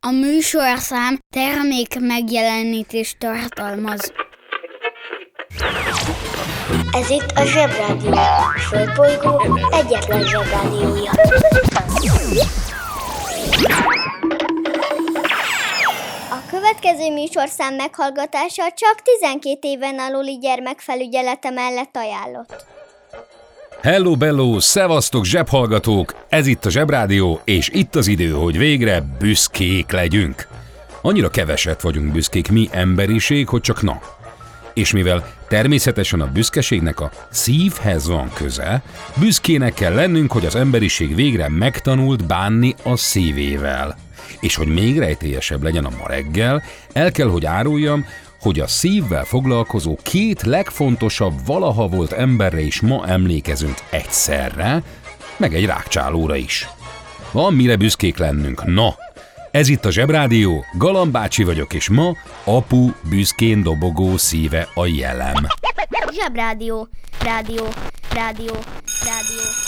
A műsorszám termék megjelenítést tartalmaz. Ez itt a Zsebrádió. A Földbolygó egyetlen Zsebrádiója. A következő műsorszám meghallgatása csak 12 éven aluli gyermekfelügyelete mellett ajánlott. Hello bello, szevasztok zsebhallgatók! Ez itt a Zsebrádió, és itt az idő, hogy végre büszkék legyünk. Annyira keveset vagyunk büszkék mi emberiség, hogy csak na. És mivel természetesen a büszkeségnek a szívhez van köze, büszkének kell lennünk, hogy az emberiség végre megtanult bánni a szívével. És hogy még rejtélyesebb legyen a ma reggel, el kell, hogy áruljam, hogy a szívvel foglalkozó két legfontosabb valaha volt emberre is ma emlékezünk egyszerre, meg egy rákcsálóra is. Van mire büszkék lennünk, na! Ez itt a Zsebrádió, Galambácsi vagyok, és ma apu büszkén dobogó szíve a jelem. Zsebrádió, rádió, rádió, rádió.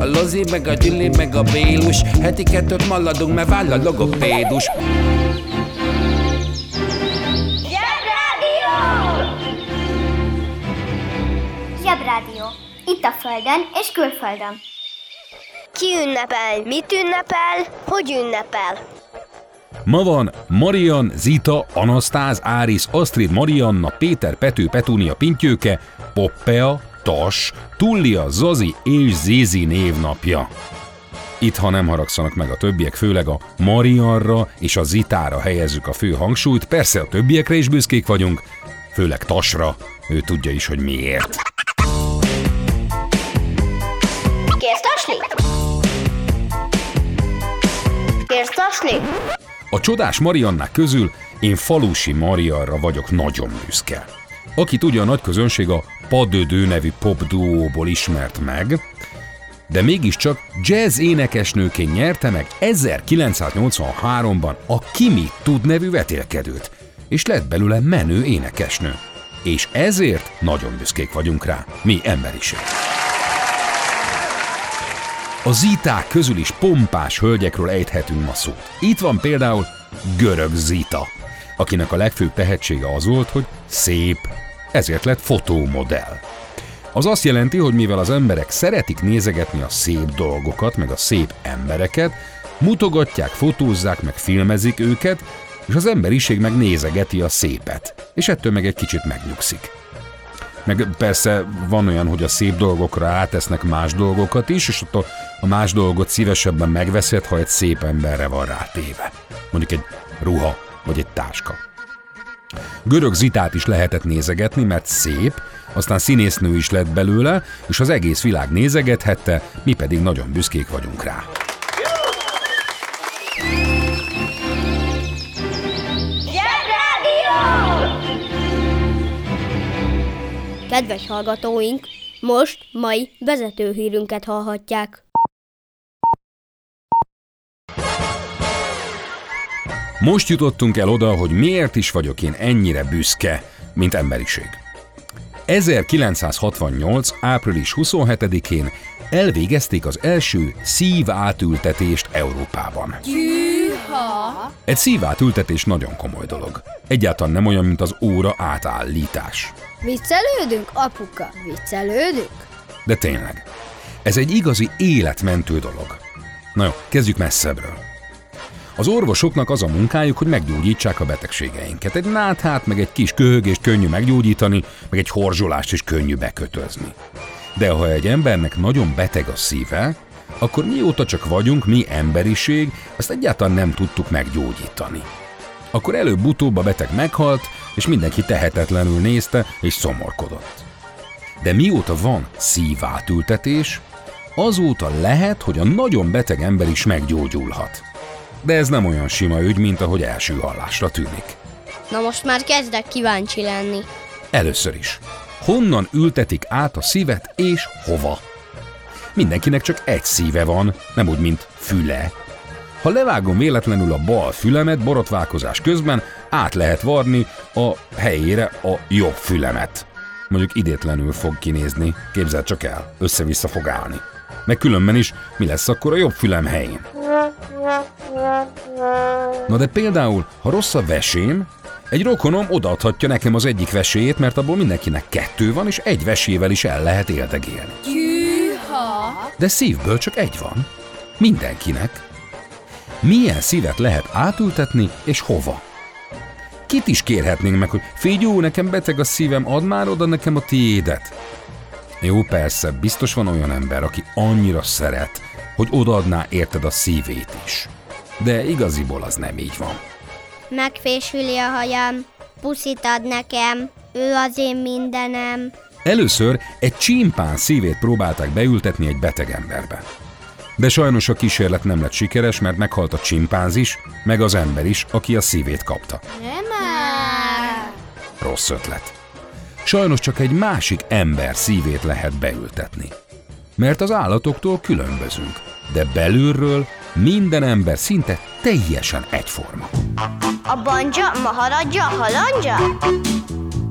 a Lozi, meg a Gyüli, meg a Bélus Heti kettőt maladunk, mert váll a logopédus Zsebrádió. Itt a Földön és külföldön. Ki ünnepel? Mit ünnepel? Hogy ünnepel? Ma van Marian, Zita, Anasztáz, Áris, Astrid, Marianna, Péter, Pető, Petúnia, Pintyőke, Poppea, Tas, Tullia, Zazi és Zizi névnapja. Itt, ha nem haragszanak meg a többiek, főleg a Marianra és a Zitára helyezzük a fő hangsúlyt, persze a többiekre is büszkék vagyunk, főleg Tasra, ő tudja is, hogy miért. Kérsz tasni? Kérsz tasni? A csodás Mariannák közül én falusi Marianra vagyok nagyon büszke. Aki tudja, a nagy közönség a Padödő nevű pop duóból ismert meg, de mégiscsak jazz énekesnőként nyerte meg 1983-ban a Kimi Tud nevű vetélkedőt, és lett belőle menő énekesnő. És ezért nagyon büszkék vagyunk rá, mi emberiség. A ziták közül is pompás hölgyekről ejthetünk ma szót. Itt van például Görög Zita, akinek a legfőbb tehetsége az volt, hogy szép, ezért lett fotómodell. Az azt jelenti, hogy mivel az emberek szeretik nézegetni a szép dolgokat, meg a szép embereket, mutogatják, fotózzák, meg filmezik őket, és az emberiség meg nézegeti a szépet, és ettől meg egy kicsit megnyugszik. Meg persze van olyan, hogy a szép dolgokra átesznek más dolgokat is, és ott a, más dolgot szívesebben megveszed, ha egy szép emberre van rátéve. Mondjuk egy ruha, vagy egy táska. Görög Zitát is lehetett nézegetni, mert szép, aztán színésznő is lett belőle, és az egész világ nézegethette, mi pedig nagyon büszkék vagyunk rá. Kedves hallgatóink, most mai vezetőhírünket hallhatják. Most jutottunk el oda, hogy miért is vagyok én ennyire büszke, mint emberiség. 1968. április 27-én elvégezték az első szívátültetést Európában. Egy szívátültetés nagyon komoly dolog. Egyáltalán nem olyan, mint az óra átállítás. Viccelődünk, apuka? Viccelődünk? De tényleg, ez egy igazi életmentő dolog. Na jó, kezdjük messzebbről. Az orvosoknak az a munkájuk, hogy meggyógyítsák a betegségeinket. Egy náthát, meg egy kis köhögést könnyű meggyógyítani, meg egy horzsolást is könnyű bekötözni. De ha egy embernek nagyon beteg a szíve, akkor mióta csak vagyunk, mi emberiség, ezt egyáltalán nem tudtuk meggyógyítani. Akkor előbb-utóbb a beteg meghalt, és mindenki tehetetlenül nézte és szomorkodott. De mióta van szívátültetés, azóta lehet, hogy a nagyon beteg ember is meggyógyulhat. De ez nem olyan sima ügy, mint ahogy első hallásra tűnik. Na most már kezdek kíváncsi lenni. Először is. Honnan ültetik át a szívet és hova? Mindenkinek csak egy szíve van, nem úgy, mint füle. Ha levágom véletlenül a bal fülemet borotválkozás közben, át lehet varni a helyére a jobb fülemet. Mondjuk idétlenül fog kinézni, képzeld csak el, össze-vissza fog állni. Meg különben is, mi lesz akkor a jobb fülem helyén? Na de például, ha rossz a vesém, egy rokonom odaadhatja nekem az egyik veséjét, mert abból mindenkinek kettő van, és egy vesével is el lehet éldegélni. De szívből csak egy van. Mindenkinek. Milyen szívet lehet átültetni, és hova? Kit is kérhetnénk meg, hogy figyú, nekem beteg a szívem, add már oda nekem a tiédet. Jó, persze, biztos van olyan ember, aki annyira szeret, hogy odaadná érted a szívét is. De igaziból az nem így van. Megfésüli a hajam, puszit ad nekem, ő az én mindenem. Először egy csimpán szívét próbálták beültetni egy beteg emberbe. De sajnos a kísérlet nem lett sikeres, mert meghalt a csimpánz is, meg az ember is, aki a szívét kapta. Nem Rossz ötlet. Sajnos csak egy másik ember szívét lehet beültetni. Mert az állatoktól különbözünk, de belülről minden ember szinte teljesen egyforma. A banja, maharadja, halandja?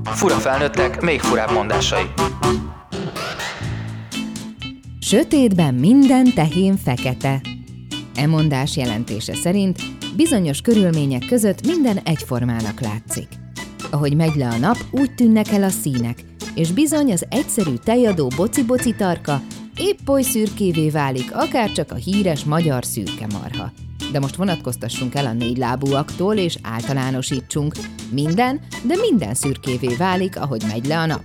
Fura felnőttek, még furább mondásai. Sötétben minden tehén fekete. E mondás jelentése szerint bizonyos körülmények között minden egyformának látszik. Ahogy megy le a nap, úgy tűnnek el a színek, és bizony az egyszerű tejadó boci-boci tarka épp oly szürkévé válik, akár csak a híres magyar szürke marha. De most vonatkoztassunk el a négy lábúaktól, és általánosítsunk. Minden, de minden szürkévé válik, ahogy megy le a nap.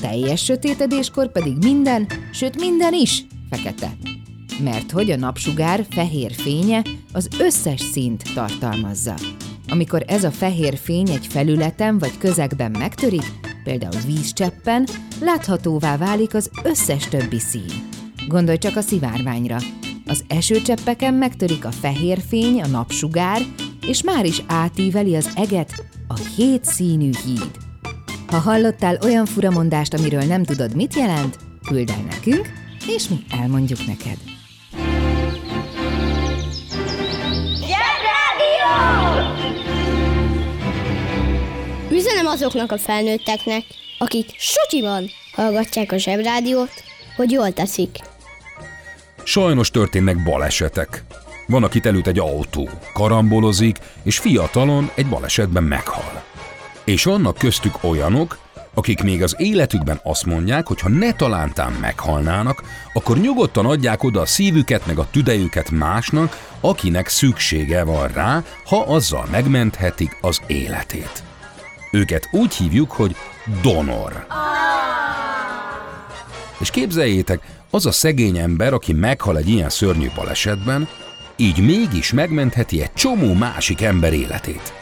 Teljes sötétedéskor pedig minden, sőt minden is fekete. Mert hogy a napsugár fehér fénye az összes színt tartalmazza. Amikor ez a fehér fény egy felületen vagy közegben megtörik, például vízcseppen, láthatóvá válik az összes többi szín. Gondolj csak a szivárványra. Az esőcseppeken megtörik a fehér fény, a napsugár, és már is átíveli az eget a hét színű híd. Ha hallottál olyan furamondást, amiről nem tudod, mit jelent, küld el nekünk, és mi elmondjuk neked. Üzenem azoknak a felnőtteknek, akik sutyiban hallgatják a zsebrádiót, hogy jól teszik. Sajnos történnek balesetek. Van, akit elüt egy autó, karambolozik, és fiatalon egy balesetben meghal. És vannak köztük olyanok, akik még az életükben azt mondják, hogy ha ne talántán meghalnának, akkor nyugodtan adják oda a szívüket meg a tüdejüket másnak, akinek szüksége van rá, ha azzal megmenthetik az életét. Őket úgy hívjuk, hogy donor. És képzeljétek, az a szegény ember, aki meghal egy ilyen szörnyű balesetben, így mégis megmentheti egy csomó másik ember életét.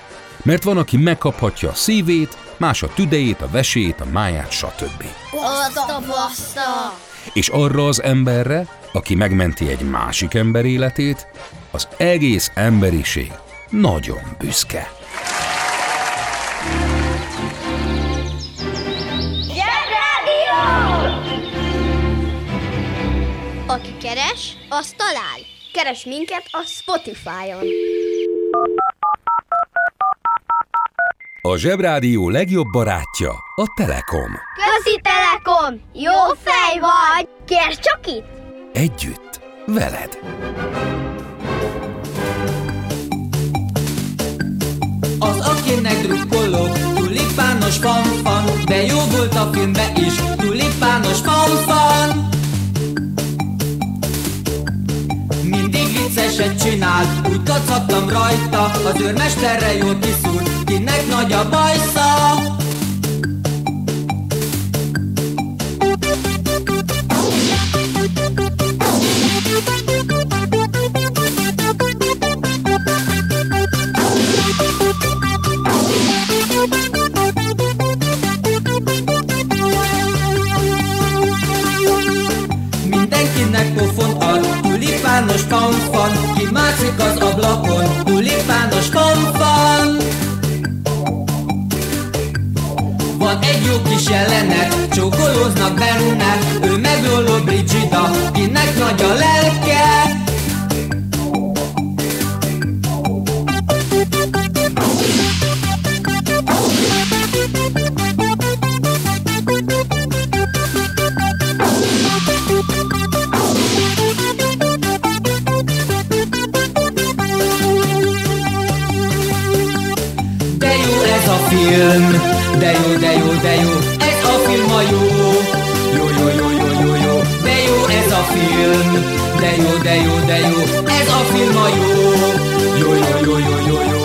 Mert van, aki megkaphatja a szívét, más a tüdejét, a vesét, a máját, stb. Baszta, baszta! És arra az emberre, aki megmenti egy másik ember életét, az egész emberiség nagyon büszke. Keres, az talál. Keres minket a Spotify-on. A Zsebrádió legjobb barátja a Telekom. Közi Telekom! Jó fej vagy! Kérd csak itt! Együtt, veled. Az akinek drukkolok, tulipános fanfan, de jó volt a filmbe is, tulipános fanfan. Mindig vicces egy csinál Úgy kacagtam rajta, az őrmesterre jól kiszúrt Kinek nagy a bajsza fanfan Kimászik az ablakon, tulipános fanfan Van egy jó kis jelenet, csókolóznak benne Ő meg Lolo Brigida, kinek nagy a lelke film, de jó, de jó, de jó, ez a film a jó. Jó, jó, jó, jó, jó, jó, de jó ez a film, de jó, de jó, de jó, ez a film a jó. Jó, jó, jó, jó, jó, jó.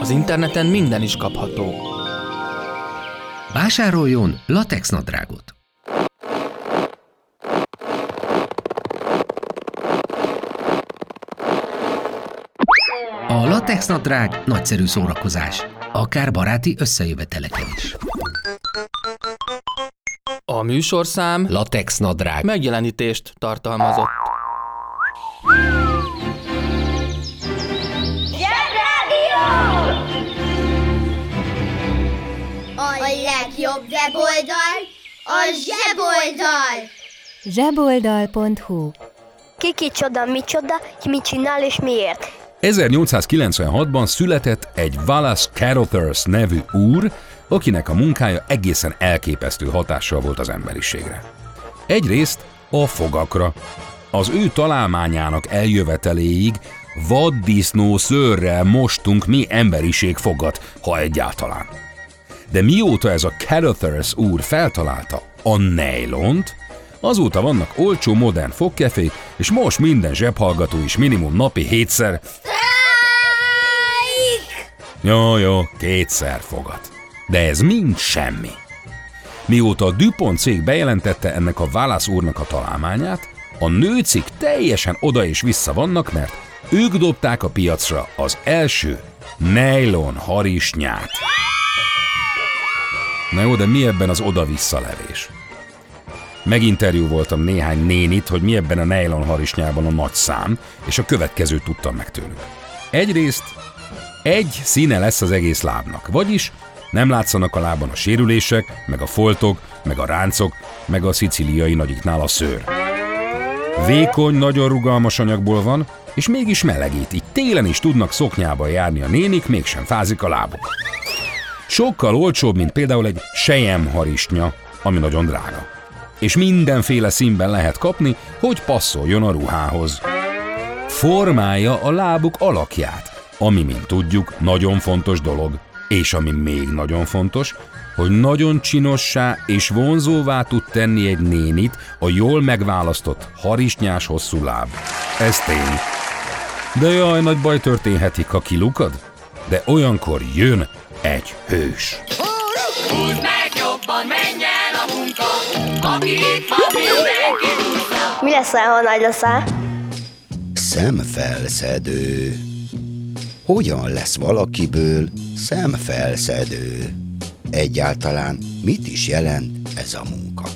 Az interneten minden is kapható. Vásároljon latex nadrágot. A latex nadrág nagyszerű szórakozás, akár baráti összejöveteleken is. A műsorszám Latex nadrág. megjelenítést tartalmazott. A legjobb weboldal a zseboldal! zseboldal.hu Ki kicsoda, micsoda, ki mit csinál és miért. 1896-ban született egy Wallace Carothers nevű úr, akinek a munkája egészen elképesztő hatással volt az emberiségre. Egyrészt a fogakra. Az ő találmányának eljöveteléig vaddisznó szőrrel mostunk mi emberiség fogat, ha egyáltalán. De mióta ez a Carothers úr feltalálta a nejlont, azóta vannak olcsó modern fogkefék, és most minden zsebhallgató is minimum napi hétszer Jó, jó, kétszer fogat. De ez mind semmi. Mióta a DuPont cég bejelentette ennek a Válasz úrnak a találmányát, a nőcik teljesen oda és vissza vannak, mert ők dobták a piacra az első nylon harisnyát. Na jó, de mi ebben az oda-vissza levés? Meginterjú voltam néhány nénit, hogy mi ebben a nylon harisnyában a nagy szám, és a következőt tudtam meg tőlük. Egyrészt egy színe lesz az egész lábnak, vagyis nem látszanak a lábon a sérülések, meg a foltok, meg a ráncok, meg a szicíliai nagyiknál a szőr. Vékony, nagyon rugalmas anyagból van, és mégis melegít, így télen is tudnak szoknyába járni a nénik, mégsem fázik a lábuk. Sokkal olcsóbb, mint például egy sejem harisnya, ami nagyon drága. És mindenféle színben lehet kapni, hogy passzoljon a ruhához. Formálja a lábuk alakját, ami, mint tudjuk, nagyon fontos dolog. És ami még nagyon fontos, hogy nagyon csinossá és vonzóvá tud tenni egy nénit a jól megválasztott harisnyás hosszú láb. Ez tény. De jaj, nagy baj történhetik, ha kilukad. De olyankor jön egy hős. Húzd meg jobban, menj el a munka, aki itt van, mindenki. Mi lesz, ha nagy leszel? Szemfelszedő. Hogyan lesz valakiből szemfelszedő? Egyáltalán mit is jelent ez a munka?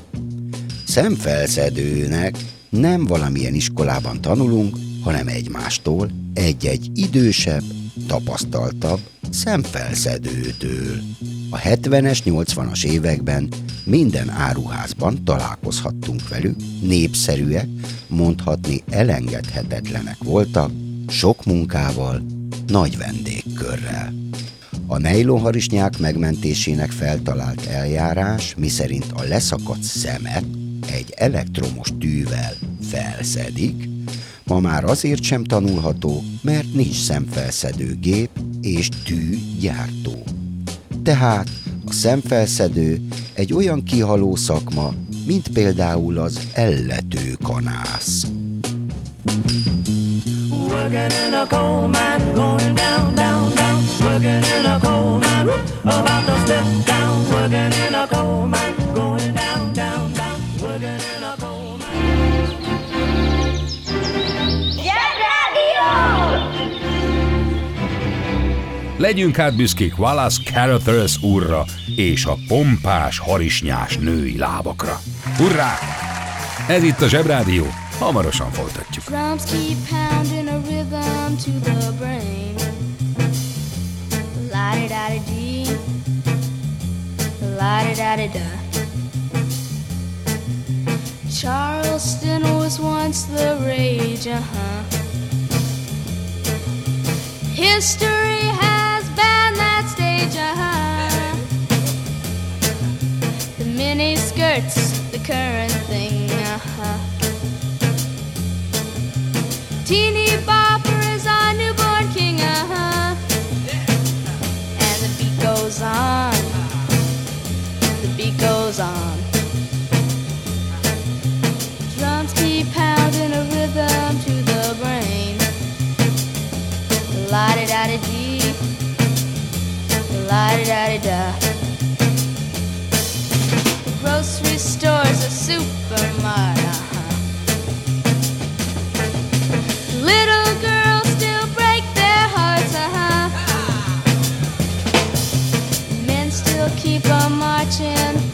Szemfelszedőnek nem valamilyen iskolában tanulunk, hanem egymástól, egy-egy idősebb, tapasztaltabb szemfelszedőtől. A 70-es, 80-as években minden áruházban találkozhattunk velük, népszerűek, mondhatni elengedhetetlenek voltak, sok munkával, nagy vendégkörrel. A nejlonharisnyák megmentésének feltalált eljárás, miszerint a leszakadt szemet egy elektromos tűvel felszedik, ma már azért sem tanulható, mert nincs szemfelszedő gép és tűgyártó. Tehát A szemfelszedő egy olyan kihaló szakma, mint például az ellető kanász. Working in a coal mine, going down, down, down. Working in a coal mine, about to step down. Working in a coal mine, going down, down, down. Working in a coal Legyünk hát büszkék Wallace Carothers úrra és a pompás, harisnyás női lábakra. Hurrá! Ez itt a Zsebrádió, hamarosan folytatjuk. Drums keep pounding to the brain. La di da di dee, la di da di da. Charleston was once the rage, uh huh. History has banned that stage, uh huh. The mini skirts, the current thing, uh huh. Teeny bopper is our newborn king, uh huh. And the beat goes on. The beat goes on. Drums keep pounding a rhythm to the brain. La di da di dee. La di da di da. Grocery store's a supermart, watching.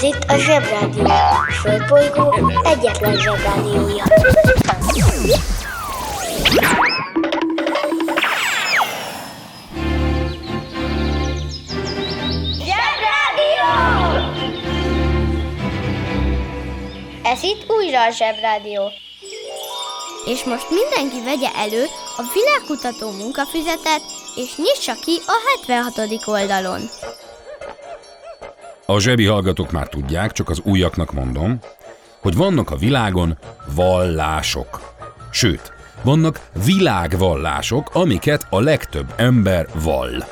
Ez itt a Zsebrádió. A Földbolygó egyetlen Zsebrádiója. Zsebrádió! Ez itt újra a Zsebrádió. És most mindenki vegye elő a világkutató munkafüzetet, és nyissa ki a 76. oldalon. A zsebi hallgatók már tudják, csak az újaknak mondom, hogy vannak a világon vallások. Sőt, vannak világvallások, amiket a legtöbb ember vall.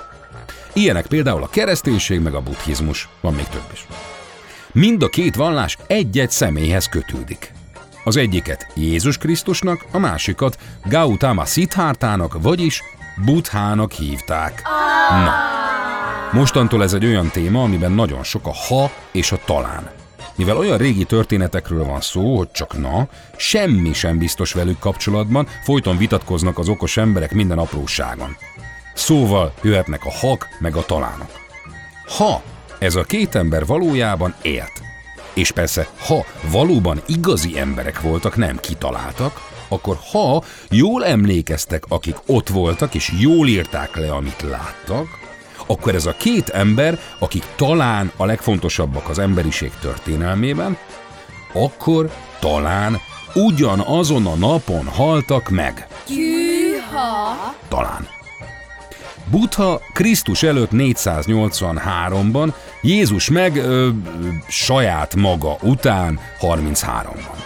Ilyenek például a kereszténység meg a buddhizmus, van még több is. Mind a két vallás egy-egy személyhez kötődik. Az egyiket Jézus Krisztusnak, a másikat Gautama Siddhartának, vagyis Buddhának hívták. Na, mostantól ez egy olyan téma, amiben nagyon sok a ha és a talán. Mivel olyan régi történetekről van szó, hogy csak na, semmi sem biztos velük kapcsolatban, folyton vitatkoznak az okos emberek minden apróságon. Szóval jöhetnek a hak meg a talánok. Ha ez a két ember valójában élt, és persze, ha valóban igazi emberek voltak, nem kitaláltak, akkor ha jól emlékeztek, akik ott voltak, és jól írták le, amit láttak, akkor ez a két ember, akik talán a legfontosabbak az emberiség történelmében, akkor talán ugyanazon a napon haltak meg. Gyűha! Talán. Buddha Krisztus előtt 483-ban, Jézus meg ö, saját maga után 33-ban.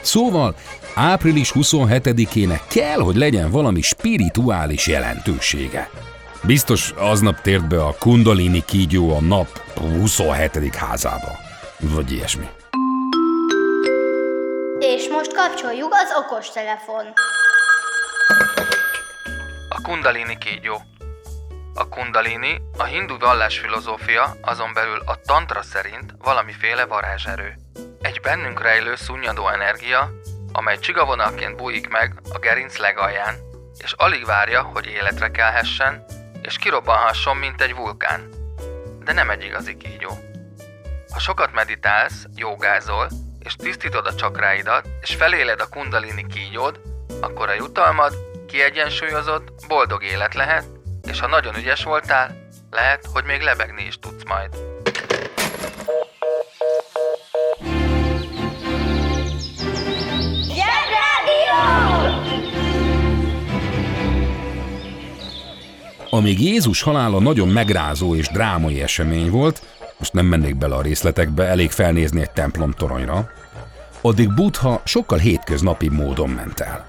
Szóval április 27-ének kell, hogy legyen valami spirituális jelentősége. Biztos aznap tért be a Kundalini kígyó a nap 27. házába. Vagy ilyesmi. És most kapcsoljuk az okostelefon. A kundalini kígyó. A kundalini, a hindu vallásfilozófia, azon belül a tantra szerint valamiféle varázserő. Egy bennünk rejlő szunnyadó energia, amely csigavonalként bújik meg a gerinc legalján, és alig várja, hogy életre kelhessen, és kirobbanhasson, mint egy vulkán. De nem egy igazi kígyó. Ha sokat meditálsz, jogázol, és tisztítod a csakráidat, és feléled a kundalini kígyód, akkor a jutalmad kiegyensúlyozott, boldog élet lehet, és ha nagyon ügyes voltál, lehet, hogy még lebegni is tudsz majd. Amíg Jézus halála nagyon megrázó és drámai esemény volt, most nem mennék bele a részletekbe, elég felnézni egy templom toronyra, addig Buddha sokkal hétköznapi módon ment el.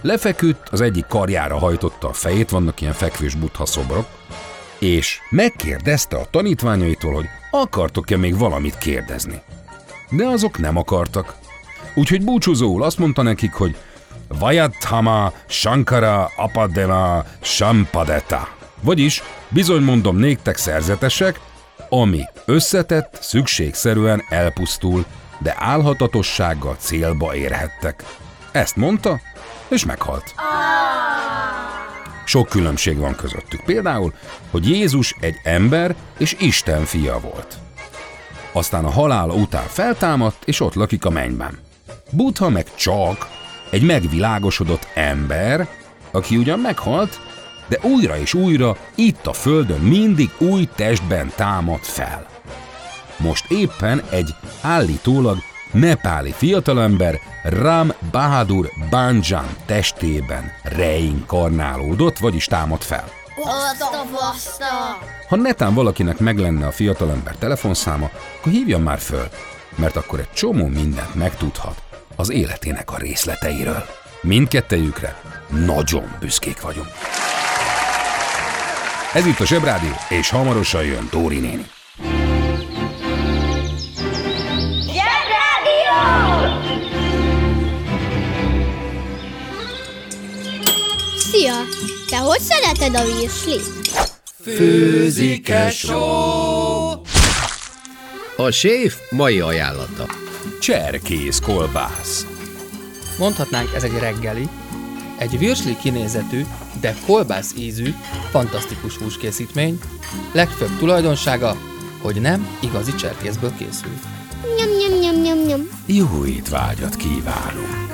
Lefeküdt, az egyik karjára hajtotta a fejét, vannak ilyen fekvős Buddha szobrok, és megkérdezte a tanítványaitól, hogy akartok-e még valamit kérdezni. De azok nem akartak. Úgyhogy búcsúzóul azt mondta nekik, hogy Vajathama Shankara Apadena Sampadeta. Vagyis, bizony mondom néktek szerzetesek, ami összetett, szükségszerűen elpusztul, de álhatatossággal célba érhettek. Ezt mondta, és meghalt. Sok különbség van közöttük. Például, hogy Jézus egy ember és Isten fia volt. Aztán a halála után feltámadt, és ott lakik a mennyben. Buddha meg csak egy megvilágosodott ember, aki ugyan meghalt, de újra és újra itt a földön mindig új testben támad fel. Most éppen egy állítólag nepáli fiatalember Ram Bahadur Banjan testében reinkarnálódott, vagyis támad fel. Baszta, baszta! Ha netán valakinek meg lenne a fiatalember telefonszáma, akkor hívjon már föl, mert akkor egy csomó mindent megtudhat az életének a részleteiről. Mindkettejükre nagyon büszkék vagyunk. Ez itt a Zsebrádió, és hamarosan jön Dóri néni. Szia! Te hogy szereted a virslit? Főzik-e só? A séf mai ajánlata. Cserkész kolbász. Mondhatnánk ez egy reggeli, egy virsli kinézetű, de kolbász ízű, fantasztikus húskészítmény, legfőbb tulajdonsága, hogy nem igazi cserkészből készül. Nyom, nyom, nyom, nyom, nyom. Jó étvágyat kívánunk!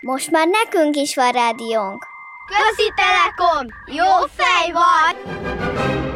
Most már nekünk is van rádiónk. Közi Telekom! Jó fej vagy!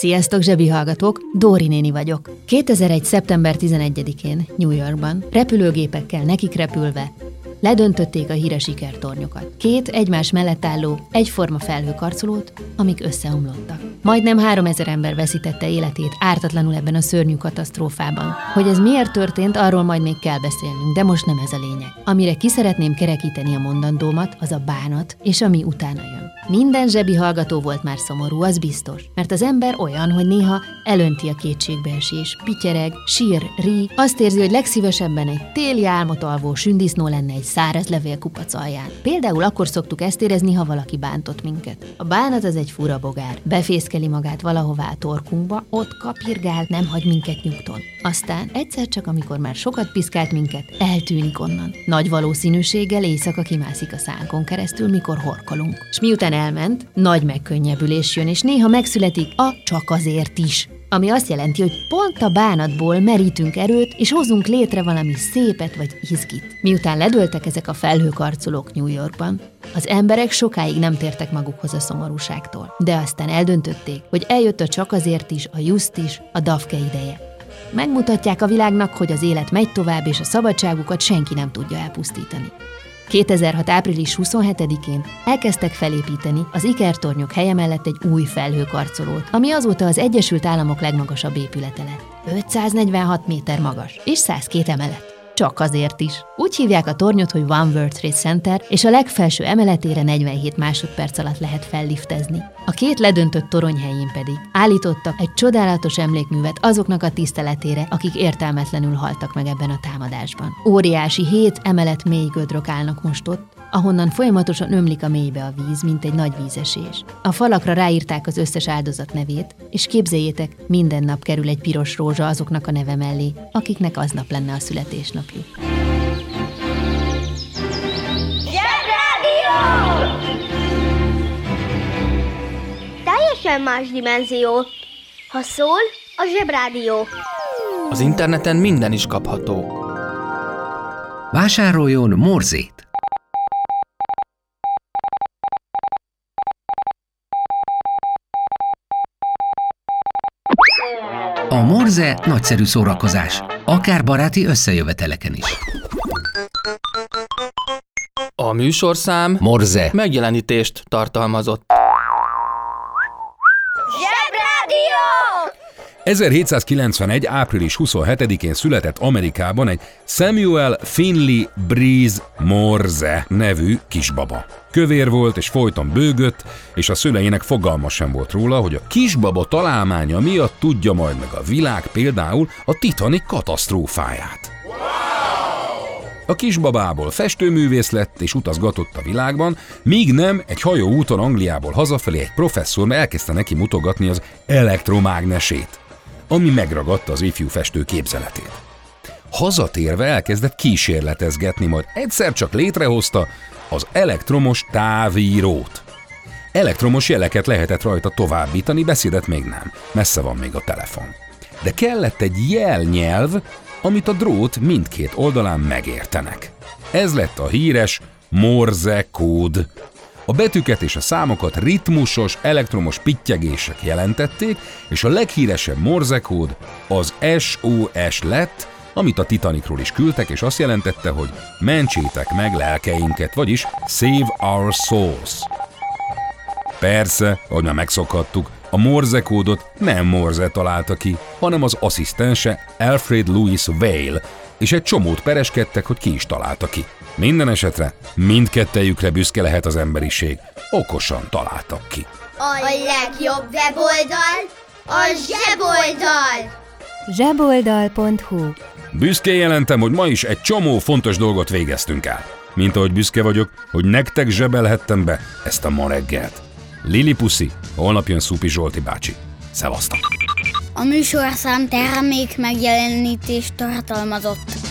Sziasztok, zsebi hallgatók! Dóri néni vagyok. 2001. szeptember 11-én New Yorkban repülőgépekkel nekik repülve ledöntötték a híres sikertornyokat. Két egymás mellett álló, egyforma felhőkarcolót, amik összeomlottak. Majdnem 3000 ember veszítette életét ártatlanul ebben a szörnyű katasztrófában. Hogy ez miért történt, arról majd még kell beszélnünk, de most nem ez a lényeg. Amire ki szeretném kerekíteni a mondandómat, az a bánat, és ami utána jön. Minden zsebi hallgató volt már szomorú, az biztos. Mert az ember olyan, hogy néha elönti a kétségbeesés, pityereg, sír, rí, azt érzi, hogy legszívesebben egy téli álmot alvó sündisznó lenne egy száraz levélkupac alján. Például akkor szoktuk ezt érezni, ha valaki bántott minket. A bánat az egy fura bogár. Befészkeli magát valahová a torkunkba, ott kapirgál, nem hagy minket nyugton. Aztán egyszer csak, amikor már sokat piszkált minket, eltűnik onnan. Nagy valószínűséggel éjszaka kimászik a szánkon keresztül, mikor horkolunk. És miután elment, nagy megkönnyebbülés jön, és néha megszületik a csak azért is. ami azt jelenti, hogy pont a bánatból merítünk erőt, és hozunk létre valami szépet vagy izgit. Miután ledöltek ezek a felhőkarcolók New Yorkban, az emberek sokáig nem tértek magukhoz a szomorúságtól, de aztán eldöntötték, hogy eljött a csak azért is, a just is, a dafke ideje. Megmutatják a világnak, hogy az élet megy tovább, és a szabadságukat senki nem tudja elpusztítani. 2006. április 27-én elkezdtek felépíteni az ikertornyok helye mellett egy új felhőkarcolót, ami azóta az Egyesült Államok legmagasabb épülete lett. 546 méter magas és 102 emelet. Csak azért is. Úgy hívják a tornyot, hogy One World Trade Center, és a legfelső emeletére 47 másodperc alatt lehet felliftezni. A két ledöntött torony helyén pedig állítottak egy csodálatos emlékművet azoknak a tiszteletére, akik értelmetlenül haltak meg ebben a támadásban. Óriási hét emelet mély gödrök állnak most ott, ahonnan folyamatosan ömlik a mélybe a víz, mint egy nagy vízesés. A falakra ráírták az összes áldozat nevét, és képzeljétek, minden nap kerül egy piros rózsa azoknak a neve mellé, akiknek aznap lenne a születésnapjuk. Zsebrádió! Teljesen más dimenzió. Ha szól, a Zsebrádió. Az interneten minden is kapható. Vásároljon morzét! A morze nagyszerű szórakozás, akár baráti összejöveteleken is. A műsorszám Morze megjelenítést tartalmazott. 1791. április 27-én született Amerikában egy Samuel Finley Breeze Morse nevű kisbaba. Kövér volt és folyton bőgött, és a szüleinek fogalma sem volt róla, hogy a kisbaba találmánya miatt tudja majd meg a világ például a Titanic katasztrófáját. A kisbabából festőművész lett és utazgatott a világban, míg nem egy hajóúton Angliából hazafelé egy professzor elkezdte neki mutogatni az elektromágnesét, ami megragadta az ifjú festő képzeletét. Hazatérve elkezdett kísérletezgetni, majd egyszer csak létrehozta az elektromos távírót. Elektromos jeleket lehetett rajta továbbítani, beszédet még nem. Messze van még a telefon. De kellett egy jelnyelv, amit a drót mindkét oldalán megértenek. Ez lett a híres Morse kód. A betűket és a számokat ritmusos, elektromos pittyegések jelentették, és a leghíresebb Morse kód az SOS lett, amit a Titanicról is küldtek, és azt jelentette, hogy mentsétek meg lelkeinket, vagyis Save Our Souls. Persze, ahogy már megszokhattuk, a Morse kódot nem Morse találta ki, hanem az asszisztense Alfred Louis Vale, és egy csomót pereskedtek, hogy ki is találta ki. Minden esetre mindkettejükre büszke lehet az emberiség. Okosan találtak ki. A legjobb weboldal a zseboldal. zseboldal.hu Büszkén jelentem, hogy ma is egy csomó fontos dolgot végeztünk el. Mint ahogy büszke vagyok, hogy nektek zsebelhettem be ezt a ma reggelt. Lili Puszi, holnap jön Szupi Zsolti bácsi. Szevasztok! A műsorszám termék megjelenítést tartalmazott.